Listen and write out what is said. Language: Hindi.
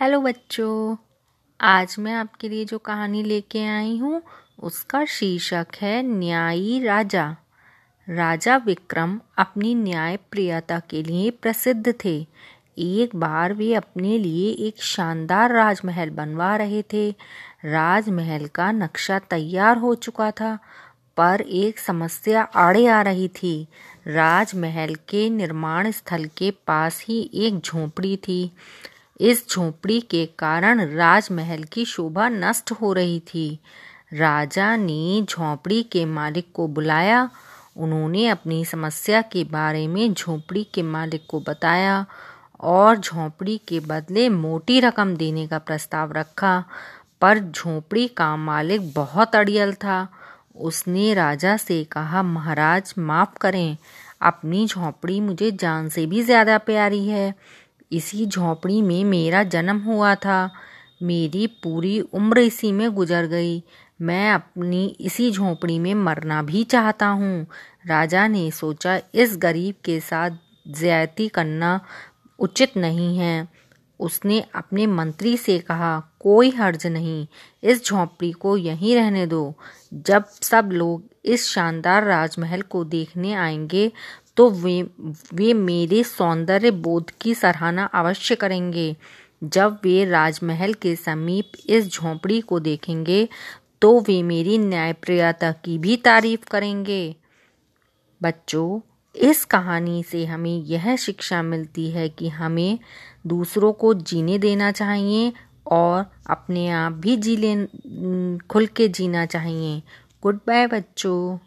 हेलो बच्चों, आज मैं आपके लिए जो कहानी लेके आई हूँ, उसका शीर्षक है न्यायी राजा। राजा विक्रम अपनी न्याय प्रियता के लिए प्रसिद्ध थे। एक बार वे अपने लिए एक शानदार राजमहल बनवा रहे थे। राजमहल का नक्शा तैयार हो चुका था, पर एक समस्या आड़े आ रही थी। राजमहल के निर्माण स्थल के पास ही एक झोपड़ी थी। इस झोपड़ी के कारण राजमहल की शोभा नष्ट हो रही थी। राजा ने झोपड़ी के मालिक को बुलाया। उन्होंने अपनी समस्या के बारे में झोपड़ी के मालिक को बताया और झोपड़ी के बदले मोटी रकम देने का प्रस्ताव रखा। पर झोपड़ी का मालिक बहुत अड़ियल था। उसने राजा से कहा, महाराज, माफ़ करें। अपनी झोपड़ी मुझे जान से भी ज़्यादा प्यारी है। इसी झोपड़ी में मेरा जन्म हुआ था। मेरी पूरी उम्र इसी में गुजर गई। मैं अपनी इसी झोपड़ी में मरना भी चाहता हूँ। राजा ने सोचा, इस गरीब के साथ ज्यादती करना उचित नहीं है। उसने अपने मंत्री से कहा, कोई हर्ज नहीं, इस झोंपड़ी को यहीं रहने दो। जब सब लोग इस शानदार राजमहल को देखने आएँगे तो वे वे मेरे सौंदर्य बोध की सराहना अवश्य करेंगे। जब वे राजमहल के समीप इस झोंपड़ी को देखेंगे तो वे मेरी न्यायप्रियता की भी तारीफ़ करेंगे। बच्चों, इस कहानी से हमें यह शिक्षा मिलती है कि हमें दूसरों को जीने देना चाहिए और अपने आप भी जी ले खुल के जीना चाहिए। गुड बाय बच्चों।